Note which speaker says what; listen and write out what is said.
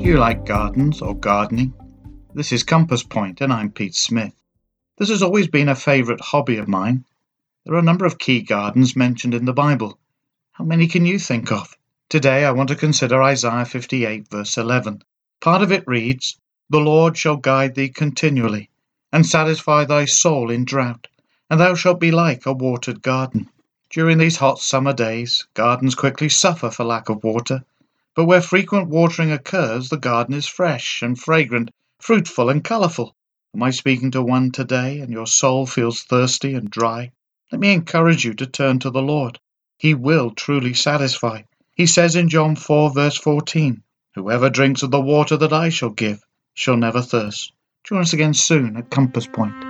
Speaker 1: Do you like gardens or gardening? This is Compass Point, and I'm Pete Smith. This has always been a favourite hobby of mine. There are a number of key gardens mentioned in the Bible. How many can you think of? Today I want to consider Isaiah 58, verse 11. Part of it reads, The Lord shall guide thee continually, and satisfy thy soul in drought, and thou shalt be like a watered garden. During these hot summer days, gardens quickly suffer for lack of water, but where frequent watering occurs, the garden is fresh and fragrant, fruitful and colourful. Am I speaking to one today and your soul feels thirsty and dry? Let me encourage you to turn to the Lord. He will truly satisfy. He says in John 4, verse 14, Whoever drinks of the water that I shall give shall never thirst. Join us again soon at Compass Point.